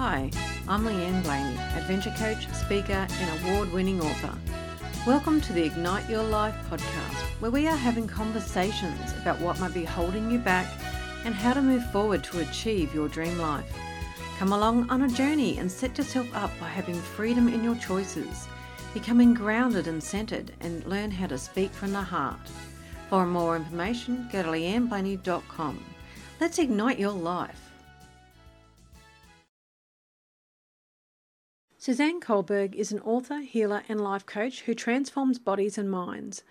Hi, I'm Leanne Blaney, adventure coach, speaker, and award winning author. Welcome to the Ignite Your Life podcast, where we are having conversations about what might be holding you back and how to move forward to achieve your dream life. Come along on a journey and set yourself up by having freedom in your choices, becoming grounded and centered, and learn how to speak from the heart. For more information, go to leanneblaney.com. Let's ignite your life. Suzanne Culberg is an author, healer, and life coach who transforms bodies and minds.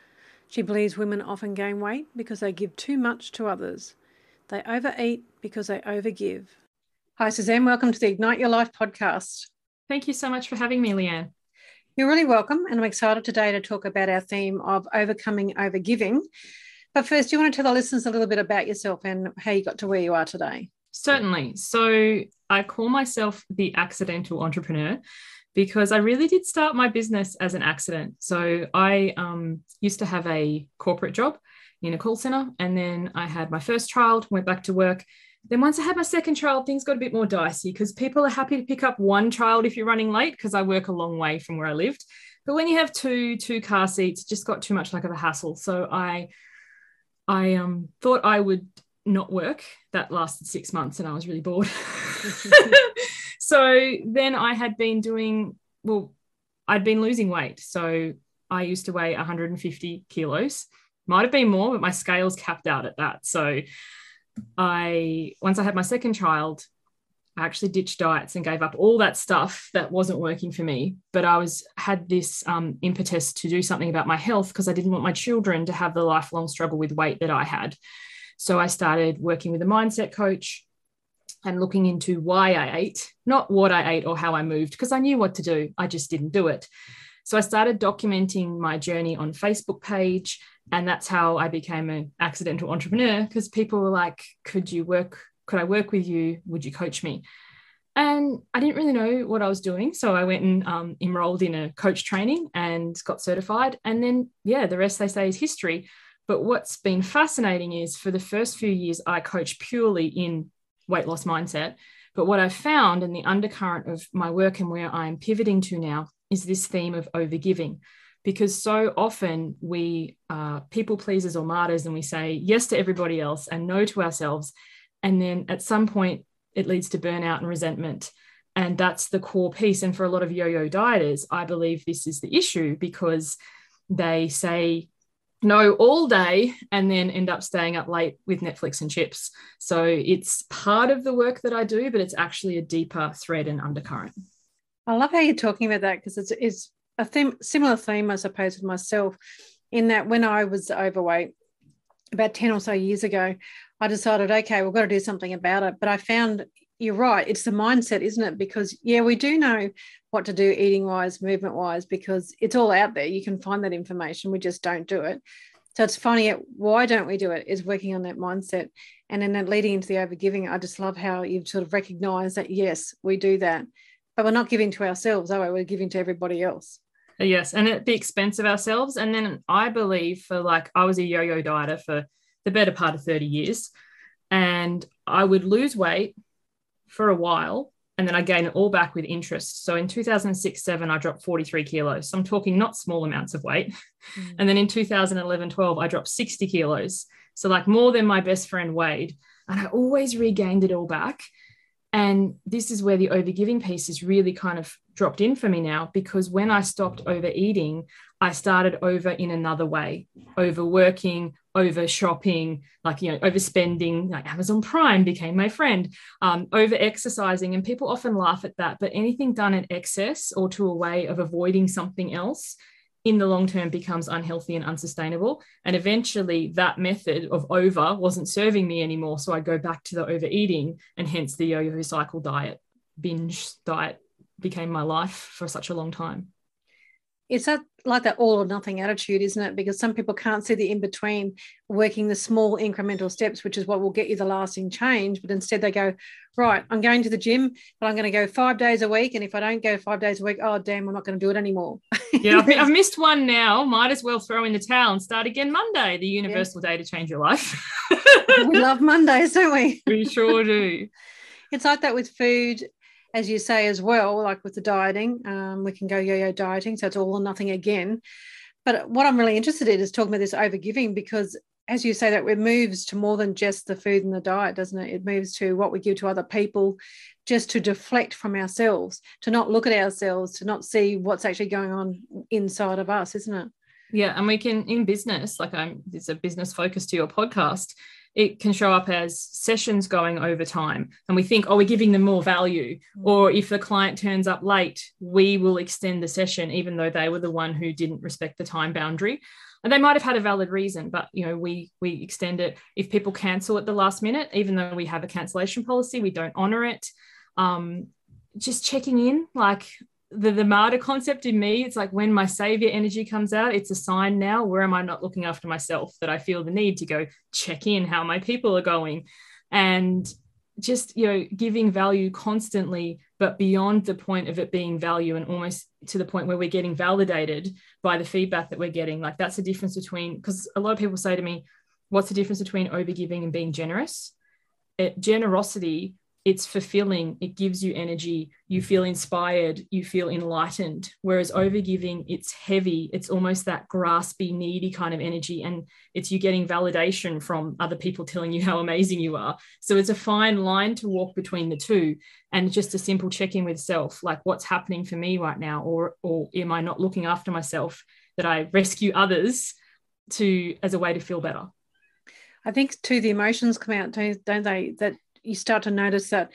She believes women often gain weight because they give too much to others. They overeat because they overgive. Hi, Suzanne. Welcome to the Ignite Your Life podcast. Thank you so much for having me, Leanne. You're really welcome. And I'm excited today to talk about our theme of overcoming overgiving. But first, do you want to tell the listeners a little bit about yourself and how you got to where you are today? Certainly. So I call myself the accidental entrepreneur because I really did start my business as an accident. So I um, used to have a corporate job in a call center, and then I had my first child, went back to work. Then once I had my second child, things got a bit more dicey because people are happy to pick up one child if you're running late because I work a long way from where I lived. But when you have two two car seats, it just got too much like of a hassle. So I I um, thought I would not work. That lasted six months and I was really bored. so then I had been doing, well, I'd been losing weight. So I used to weigh 150 kilos. Might have been more, but my scales capped out at that. So I, once I had my second child, I actually ditched diets and gave up all that stuff that wasn't working for me. But I was had this um, impetus to do something about my health because I didn't want my children to have the lifelong struggle with weight that I had. So I started working with a mindset coach and looking into why I ate, not what I ate or how I moved, because I knew what to do. I just didn't do it. So I started documenting my journey on Facebook page. And that's how I became an accidental entrepreneur because people were like, could you work? Could I work with you? Would you coach me? And I didn't really know what I was doing. So I went and um, enrolled in a coach training and got certified. And then, yeah, the rest they say is history. But what's been fascinating is for the first few years, I coached purely in weight loss mindset. But what I've found and the undercurrent of my work and where I'm pivoting to now is this theme of overgiving. Because so often we are people pleasers or martyrs and we say yes to everybody else and no to ourselves. And then at some point, it leads to burnout and resentment. And that's the core piece. And for a lot of yo yo dieters, I believe this is the issue because they say no all day and then end up staying up late with Netflix and chips. So it's part of the work that I do, but it's actually a deeper thread and undercurrent. I love how you're talking about that because it's, it's a theme, similar theme, I suppose, with myself, in that when I was overweight about 10 or so years ago, I decided, okay, we've got to do something about it. But I found you're right. It's the mindset, isn't it? Because, yeah, we do know what to do eating wise, movement wise, because it's all out there. You can find that information. We just don't do it. So it's funny, why don't we do it is working on that mindset. And then leading into the overgiving, I just love how you've sort of recognized that, yes, we do that, but we're not giving to ourselves, are we? We're giving to everybody else. Yes. And at the expense of ourselves. And then I believe for like, I was a yo yo dieter for the better part of 30 years. And I would lose weight for a while and then I gain it all back with interest. So in 2006 7, I dropped 43 kilos. So I'm talking not small amounts of weight. Mm. And then in 2011 12, I dropped 60 kilos. So, like more than my best friend weighed. And I always regained it all back. And this is where the overgiving piece is really kind of dropped in for me now because when I stopped overeating, I started over in another way, overworking, over shopping, like, you know, overspending, like Amazon Prime became my friend, um, over exercising. And people often laugh at that. But anything done in excess or to a way of avoiding something else in the long term becomes unhealthy and unsustainable. And eventually, that method of over wasn't serving me anymore. So I go back to the overeating and hence the yo yo cycle diet, binge diet became my life for such a long time. It's that like that all or nothing attitude, isn't it? Because some people can't see the in between working the small incremental steps, which is what will get you the lasting change. But instead, they go, right, I'm going to the gym, but I'm going to go five days a week. And if I don't go five days a week, oh, damn, I'm not going to do it anymore. yeah, I've, I've, missed one now. Might as well throw in the towel and start again Monday, the universal yeah. day to change your life. we love Mondays, don't we? we sure do. It's like that with food as you say as well, like with the dieting, um, we can go yo-yo dieting, so it's all or nothing again. But what I'm really interested in is talking about this overgiving because as you say, that it moves to more than just the food and the diet, doesn't it? It moves to what we give to other people, just to deflect from ourselves, to not look at ourselves, to not see what's actually going on inside of us, isn't it? Yeah, and we can in business, like I'm, it's a business focus to your podcast. It can show up as sessions going over time, and we think, oh, we're giving them more value. Mm. Or if the client turns up late, we will extend the session, even though they were the one who didn't respect the time boundary and they might have had a valid reason but you know we we extend it if people cancel at the last minute even though we have a cancellation policy we don't honor it um, just checking in like the the martyr concept in me it's like when my savior energy comes out it's a sign now where am i not looking after myself that i feel the need to go check in how my people are going. And just you know giving value constantly but beyond the point of it being value and almost to the point where we're getting validated by the feedback that we're getting. Like that's the difference between because a lot of people say to me what's the difference between overgiving and being generous? It, generosity it's fulfilling. It gives you energy. You feel mm-hmm. inspired. You feel enlightened. Whereas overgiving it's heavy. It's almost that graspy needy kind of energy and it's you getting validation from other people telling you how amazing you are. So it's a fine line to walk between the two and just a simple check in with self like what's happening for me right now? Or or am i not looking after myself that i rescue others to as a way to feel better? I think too the emotions come out, too, don't they? That you start to notice that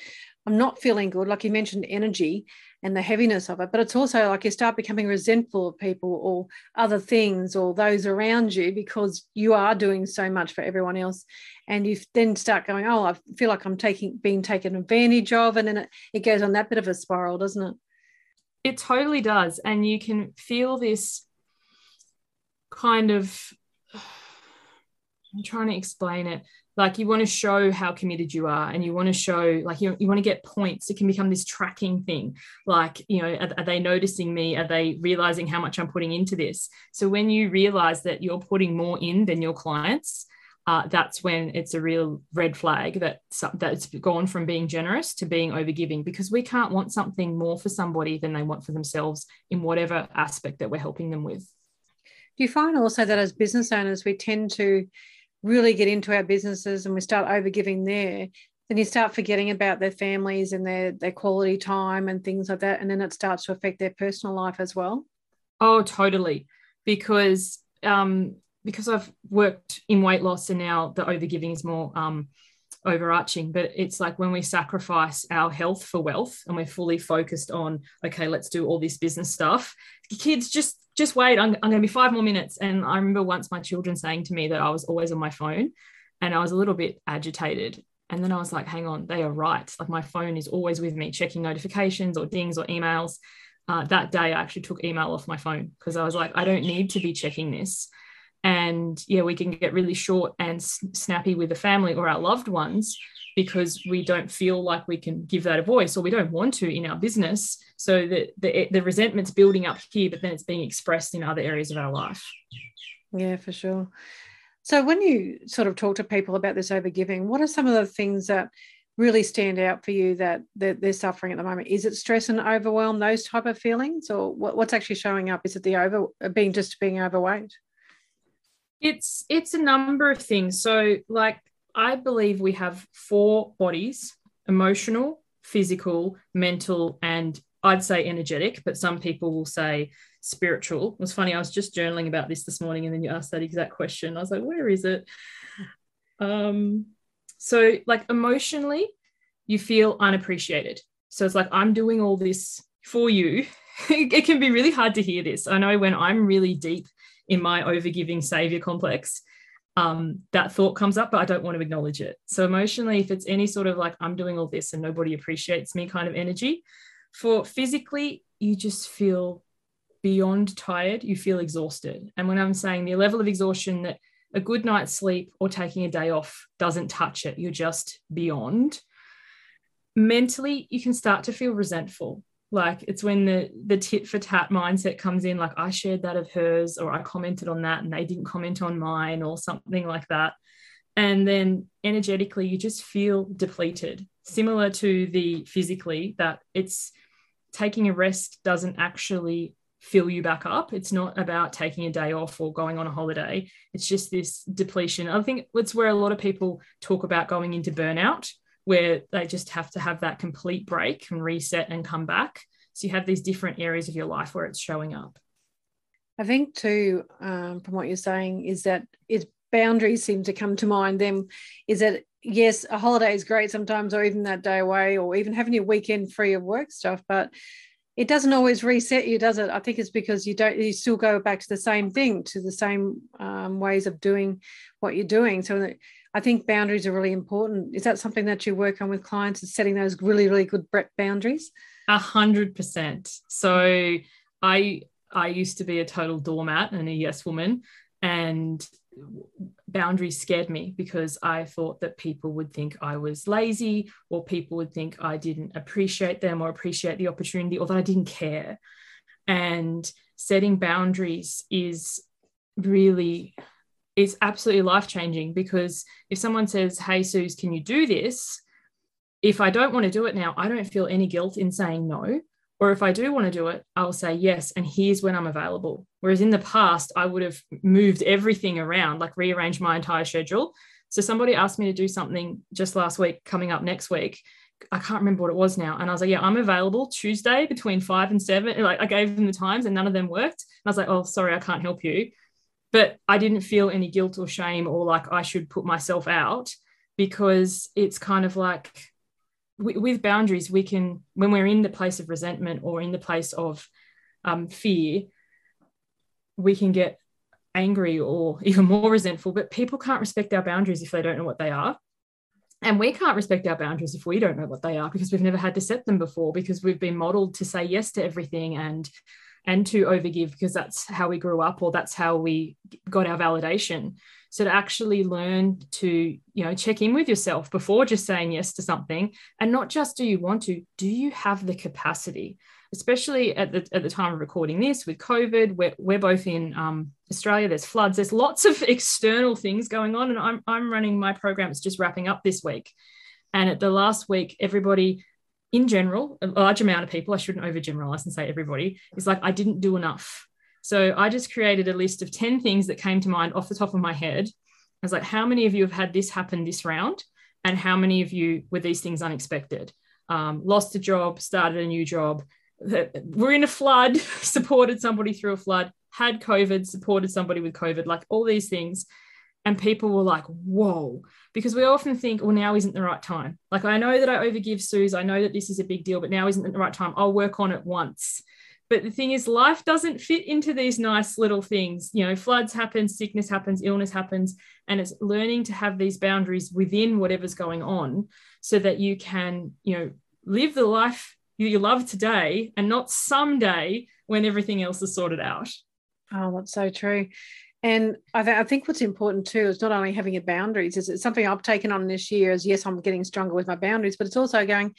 I'm not feeling good. Like you mentioned, energy and the heaviness of it, but it's also like you start becoming resentful of people or other things or those around you because you are doing so much for everyone else. And you then start going, Oh, I feel like I'm taking being taken advantage of. And then it, it goes on that bit of a spiral, doesn't it? It totally does. And you can feel this kind of I'm trying to explain it like you want to show how committed you are and you want to show like you, you want to get points it can become this tracking thing. Like you know are, are, they noticing me? Are they realizing how much i'm putting into this? So when you realize that you're putting more in than your clients uh, that's when it's a real red flag that that's gone from being generous to being overgiving because we can't want something more for somebody than they want for themselves in whatever aspect that we're helping them with. Do you find also that as business owners we tend to really get into our businesses and we start overgiving there, then you start forgetting about their families and their their quality time and things like that, and then it starts to affect their personal life as well. Oh, totally. Because um, because I've worked in weight loss and now the overgiving is more um, overarching, but it's like when we sacrifice our health for wealth and we're fully focused on, okay, let's do all this business stuff. Kids just just wait, I'm, I'm going to be five more minutes. And I remember once my children saying to me that I was always on my phone and I was a little bit agitated. And then I was like, hang on, they are right. Like my phone is always with me, checking notifications or dings or emails. Uh, that day, I actually took email off my phone because I was like, I don't need to be checking this. And yeah, we can get really short and snappy with the family or our loved ones because we don't feel like we can give that a voice or we don't want to in our business. So that the, the resentment's building up here but then it's being expressed in other areas of our life. Yeah for sure. So when you sort of talk to people about this overgiving what are some of the things that really stand out for you that they're, they're suffering at the moment? Is it stress and overwhelm those type of feelings or what, what's actually showing up? Is it the over being just being overweight? It's it's a number of things. So like I believe we have four bodies emotional, physical, mental, and I'd say energetic, but some people will say spiritual. It was funny, I was just journaling about this this morning, and then you asked that exact question. I was like, where is it? Um, so, like, emotionally, you feel unappreciated. So it's like, I'm doing all this for you. it can be really hard to hear this. I know when I'm really deep in my overgiving savior complex, um, that thought comes up, but I don't want to acknowledge it. So emotionally, if it's any sort of like I'm doing all this and nobody appreciates me kind of energy, for physically, you just feel beyond tired, you feel exhausted. And when I'm saying the level of exhaustion that a good night's sleep or taking a day off doesn't touch it, you're just beyond. Mentally, you can start to feel resentful like it's when the the tit for tat mindset comes in like i shared that of hers or i commented on that and they didn't comment on mine or something like that. And then energetically you just feel depleted similar to the physically that it's taking a rest doesn't actually fill you back up. It's not about taking a day off or going on a holiday. It's just this depletion. I think it's where a lot of people talk about going into burnout where they just have to have that complete break and reset and come back so you have these different areas of your life where it's showing up I think too, um, from what you're saying, is that it's boundaries seem to come to mind. Then is that yes, a holiday is great sometimes, or even that day away, or even having your weekend free of work stuff, but it doesn't always reset you, does it? I think it's because you don't, you still go back to the same thing, to the same um, ways of doing what you're doing. So I think boundaries are really important. Is that something that you work on with clients? Is setting those really, really good boundaries? A hundred percent. So I I used to be a total doormat and a yes woman, and boundaries scared me because I thought that people would think I was lazy or people would think I didn't appreciate them or appreciate the opportunity or that I didn't care. And setting boundaries is really it's absolutely life changing because if someone says, Hey, Suze, can you do this? If I don't want to do it now, I don't feel any guilt in saying no. Or if I do want to do it, I'll say yes, and here's when I'm available. Whereas in the past, I would have moved everything around, like rearranged my entire schedule. So somebody asked me to do something just last week, coming up next week. I can't remember what it was now. And I was like, yeah, I'm available Tuesday between five and seven. Like I gave them the times and none of them worked. And I was like, oh, sorry, I can't help you. But I didn't feel any guilt or shame or like I should put myself out because it's kind of like with boundaries, we can, when we're in the place of resentment or in the place of um, fear, we can get angry or even more resentful. But people can't respect our boundaries if they don't know what they are. And we can't respect our boundaries if we don't know what they are because we've never had to set them before because we've been modeled to say yes to everything and and to overgive because that's how we grew up or that's how we got our validation so to actually learn to you know check in with yourself before just saying yes to something. And not just do you want to do you have the capacity? Especially at the, at the time of recording this with covid we're, we're both in um, australia there's floods there's lots of external things going on. And I'm, I'm running my program it's just wrapping up this week. And at the last week everybody in general a large amount of people i shouldn't overgeneralize and say everybody is like i didn't do enough so I just created a list of 10 things that came to mind off the top of my head. I was like, how many of you have had this happen this round? And how many of you were these things unexpected? Um, lost a job, started a new job, we're in a flood, supported somebody through a flood, had COVID, supported somebody with COVID, like all these things. And people were like, whoa, because we often think, well, now isn't the right time. Like, I know that I overgive Suze. I know that this is a big deal, but now isn't the right time. I'll work on it once. But the thing is, life doesn't fit into these nice little things. You know, floods happen, sickness happens, illness happens, and it's learning to have these boundaries within whatever's going on so that you can, you know, live the life you love today and not someday when everything else is sorted out. Oh, that's so true. And I, th- I, think what's important too is not only having your boundaries, is it's something I've taken on this year is yes, I'm getting stronger with my boundaries, but it's also going,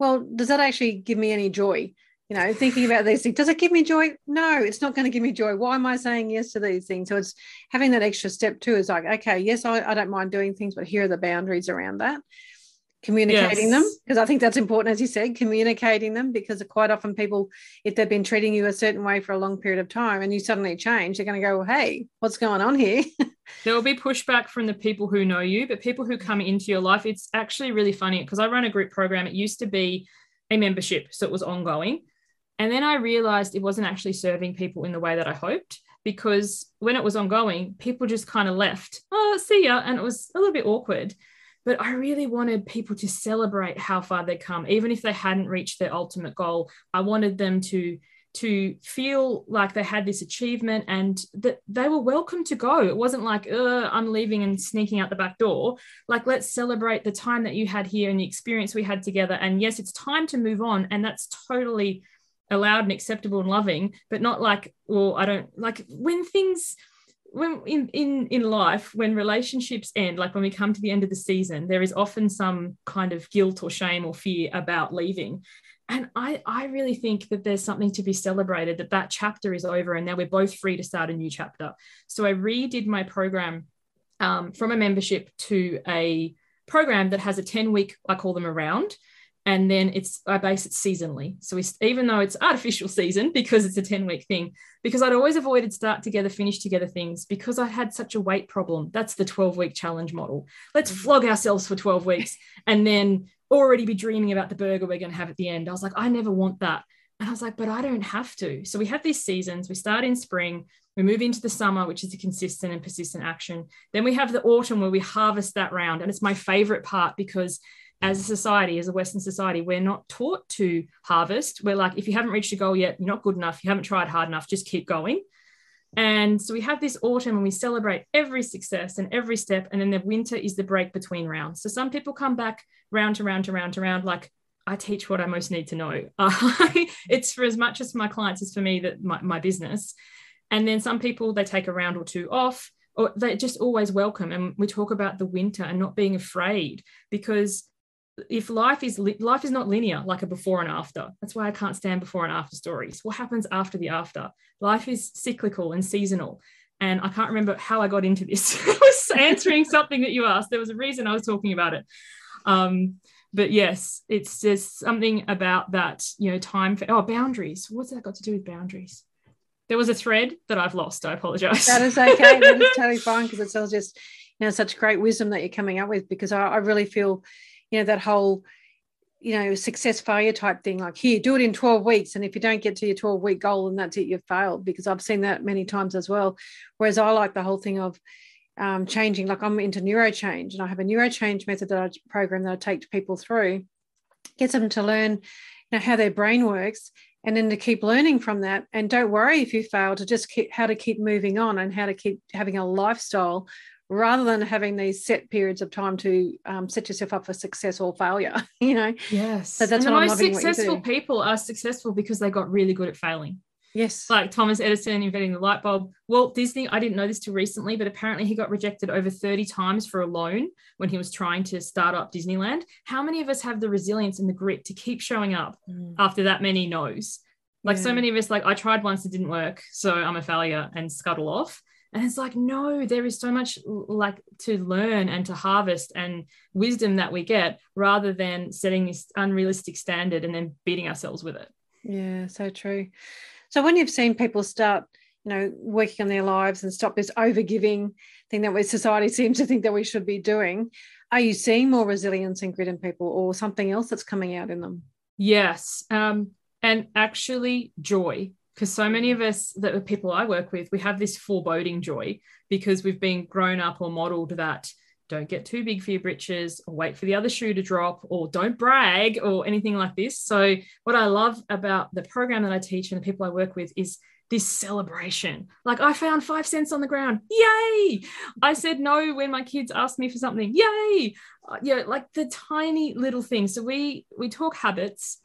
well, does that actually give me any joy? You know, thinking about these things. Does it give me joy? No, it's not going to give me joy. Why am I saying yes to these things? So it's having that extra step too is like, okay, yes, I, I don't mind doing things, but here are the boundaries around that. Communicating yes. them, because I think that's important, as you said, communicating them, because quite often people, if they've been treating you a certain way for a long period of time and you suddenly change, they're going to go, well, hey, what's going on here? there will be pushback from the people who know you, but people who come into your life, it's actually really funny because I run a group program. It used to be a membership, so it was ongoing and then I realized it wasn't actually serving people in the way that I hoped because when it was ongoing, people just kind of left, oh, see ya. And it was a little bit awkward. But I really wanted people to celebrate how far they'd come, even if they hadn't reached their ultimate goal. I wanted them to to feel like they had this achievement and that they were welcome to go. It wasn't like, I'm leaving and sneaking out the back door. Like, let's celebrate the time that you had here and the experience we had together. And yes, it's time to move on. And that's totally allowed and acceptable and loving, but not like, well, I don't like when things when in in in life when relationships end like when we come to the end of the season there is often some kind of guilt or shame or fear about leaving and i i really think that there's something to be celebrated that that chapter is over and now we're both free to start a new chapter so i redid my program um, from a membership to a program that has a 10 week, I call them around. And then it's, I base it seasonally. So we, even though it's artificial season because it's a 10 week thing, because I'd always avoided start together, finish together things because I had such a weight problem. That's the 12 week challenge model. Let's mm-hmm. flog ourselves for 12 weeks and then already be dreaming about the burger we're going to have at the end. I was like, I never want that. And I was like, but I don't have to. So we have these seasons. We start in spring, we move into the summer, which is a consistent and persistent action. Then we have the autumn where we harvest that round. And it's my favorite part because as a society, as a Western society, we're not taught to harvest. We're like, if you haven't reached your goal yet, you're not good enough, you haven't tried hard enough, just keep going. And so we have this autumn and we celebrate every success and every step. And then the winter is the break between rounds. So some people come back round to round to round to round, like I teach what I most need to know. it's for as much as my clients as for me that my, my business. And then some people, they take a round or two off or they're just always welcome. And we talk about the winter and not being afraid because if life is life is not linear like a before and after. That's why i can't stand before and after stories. What happens after the after? Life is cyclical and seasonal and i can't remember how i got into this. I was answering something that you asked. There was a reason i was talking about it. Um, but yes it's just something about that you know time for oh boundaries. What's that got to do with boundaries? There was a thread that i've lost. I apologize. That is okay. That is totally fine because it's all just you know such great wisdom that you're coming up with because I, I really feel you know that whole you know success failure type thing like here do it in 12 weeks and if you don't get to your 12 week goal and that's it you've failed because i've seen that many times as well. Whereas i like the whole thing of um, changing like i'm into neuro change and i have a neuro change method that i program that i take to people through gets them to learn you know how their brain works and then to keep learning from that. And don't worry if you fail to just keep how to keep moving on and how to keep having a lifestyle rather than having these set periods of time to um, set yourself up for success or failure you know? Yes. So that's and the most successful people are successful because they got really good at failing. Yes. Like thomas edison inventing the light bulb. Walt disney i didn't know this till recently but apparently he got rejected over 30 times for a loan when he was trying to start up disneyland. How many of us have the resilience and the grit to keep showing up mm. after that many no's? Like yeah. so many of us like i tried once it didn't work so i'm a failure and scuttle off and it's like no there is so much like to learn and to harvest and wisdom that we get rather than setting this unrealistic standard and then beating ourselves with it. Yeah so true. So when you've seen people start you know working on their lives and stop this overgiving thing that we society seems to think that we should be doing are you seeing more resilience and grit in people or something else that's coming out in them? Yes um, and actually joy because so many of us that the people I work with, we have this foreboding joy because we've been grown up or modeled that don't get too big for your britches or wait for the other shoe to drop or don't brag or anything like this. So, what I love about the program that I teach and the people I work with is this celebration. Like, I found five cents on the ground. Yay. I said no when my kids asked me for something. Yay. Uh, yeah, like the tiny little things. So, we we talk habits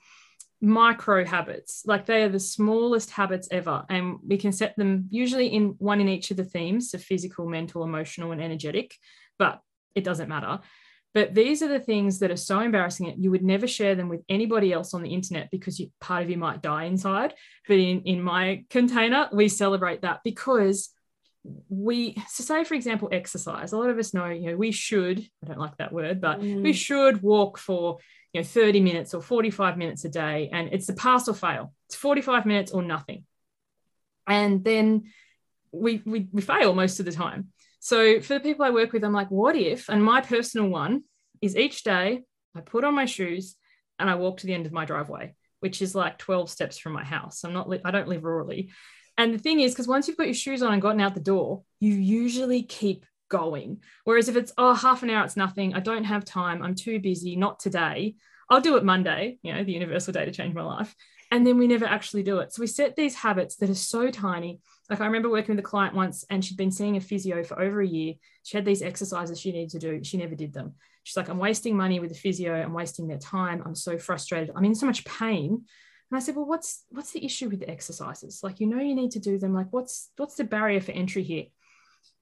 micro habits. Like they are the smallest habits ever and we can set them usually in one in each of the themes so physical mental emotional and energetic but it doesn't matter. But these are the things that are so embarrassing that you would never share them with anybody else on the internet because you, part of you might die inside. But in in my container we celebrate that because we so say for example exercise. A lot of us know you know we should i don't like that word but mm. we should walk for you know 30 minutes or 45 minutes a day and it's a pass or fail. It's 45 minutes or nothing. And then we, we we fail most of the time. So for the people i work with i'm like what if and my personal one is each day i put on my shoes and i walk to the end of my driveway which is like 12 steps from my house. I'm not i don't live rurally. And the thing is because once you've got your shoes on and gotten out the door you usually keep going. Whereas if it's, oh, half an hour, it's nothing. I don't have time. I'm too busy. Not today. I'll do it Monday, you know, the universal day to change my life. And then we never actually do it. So we set these habits that are so tiny. Like I remember working with a client once and she'd been seeing a physio for over a year. She had these exercises she needed to do. She never did them. She's like, I'm wasting money with the physio. I'm wasting their time. I'm so frustrated. I'm in so much pain. And I said, well, what's what's the issue with the exercises? Like, you know, you need to do them. Like, what's what's the barrier for entry here?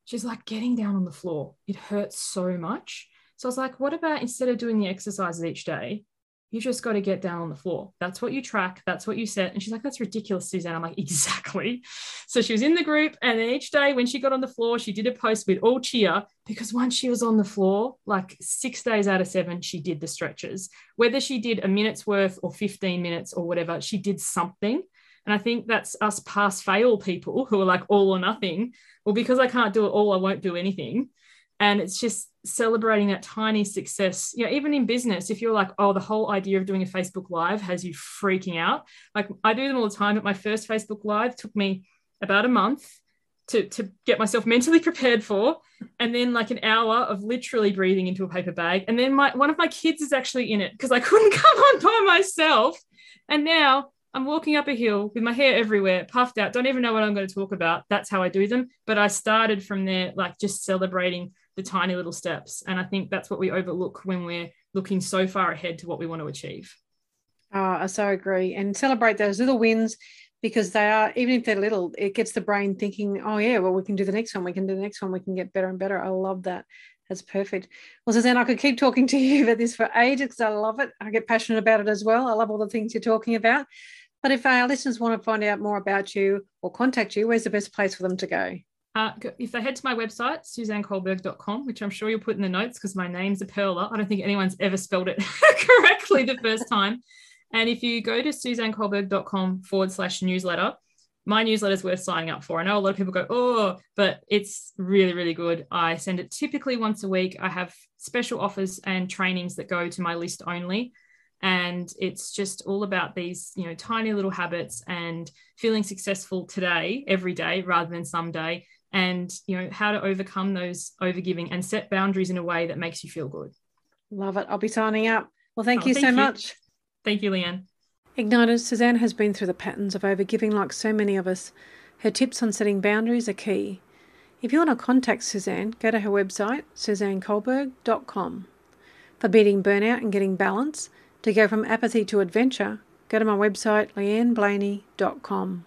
She's like, getting down on the floor. It hurts so much. So I was like, what about instead of doing the exercises each day, you just got to get down on the floor. That's what you track. That's what you set. And she's like, that's ridiculous, Suzanne. I'm like, exactly. So she was in the group. And then each day when she got on the floor, she did a post with all cheer because once she was on the floor, like six days out of seven, she did the stretches. Whether she did a minute's worth or 15 minutes or whatever, she did something. And I think that's us pass fail people who are like all or nothing. Well, because I can't do it all, I won't do anything. And it's just celebrating that tiny success. You know, even in business, if you're like, oh, the whole idea of doing a Facebook Live has you freaking out. Like I do them all the time, but my first Facebook Live took me about a month to, to get myself mentally prepared for. And then like an hour of literally breathing into a paper bag. And then my one of my kids is actually in it because I couldn't come on by myself. And now I'm walking up a hill with my hair everywhere, puffed out, don't even know what I'm going to talk about. That's how I do them. But I started from there, like just celebrating the tiny little steps. And I think that's what we overlook when we're looking so far ahead to what we want to achieve. Oh, I so agree. And celebrate those little wins because they are, even if they're little, it gets the brain thinking, oh, yeah, well, we can do the next one. We can do the next one. We can get better and better. I love that. That's perfect. Well, Suzanne, I could keep talking to you about this for ages because I love it. I get passionate about it as well. I love all the things you're talking about. But if our listeners want to find out more about you or contact you, where's the best place for them to go? Uh, if they head to my website, suzanneculberg.com, which I'm sure you'll put in the notes because my name's a perler. I don't think anyone's ever spelled it correctly the first time. And if you go to suzanneculberg.com forward slash newsletter, my newsletter is worth signing up for. I know a lot of people go, oh, but it's really, really good. I send it typically once a week. I have special offers and trainings that go to my list only and it's just all about these you know tiny little habits and feeling successful today every day rather than someday and you know how to overcome those overgiving and set boundaries in a way that makes you feel good. Love it. I'll be signing up. Well thank oh, you thank so you. much. Thank you leanne. Igniters suzanne has been through the patterns of overgiving like so many of us. Her tips on setting boundaries are key. If you want to contact suzanne go to her website suzanneculberg.com for beating burnout and getting balance to go from apathy to adventure go to my website leanneblaney.com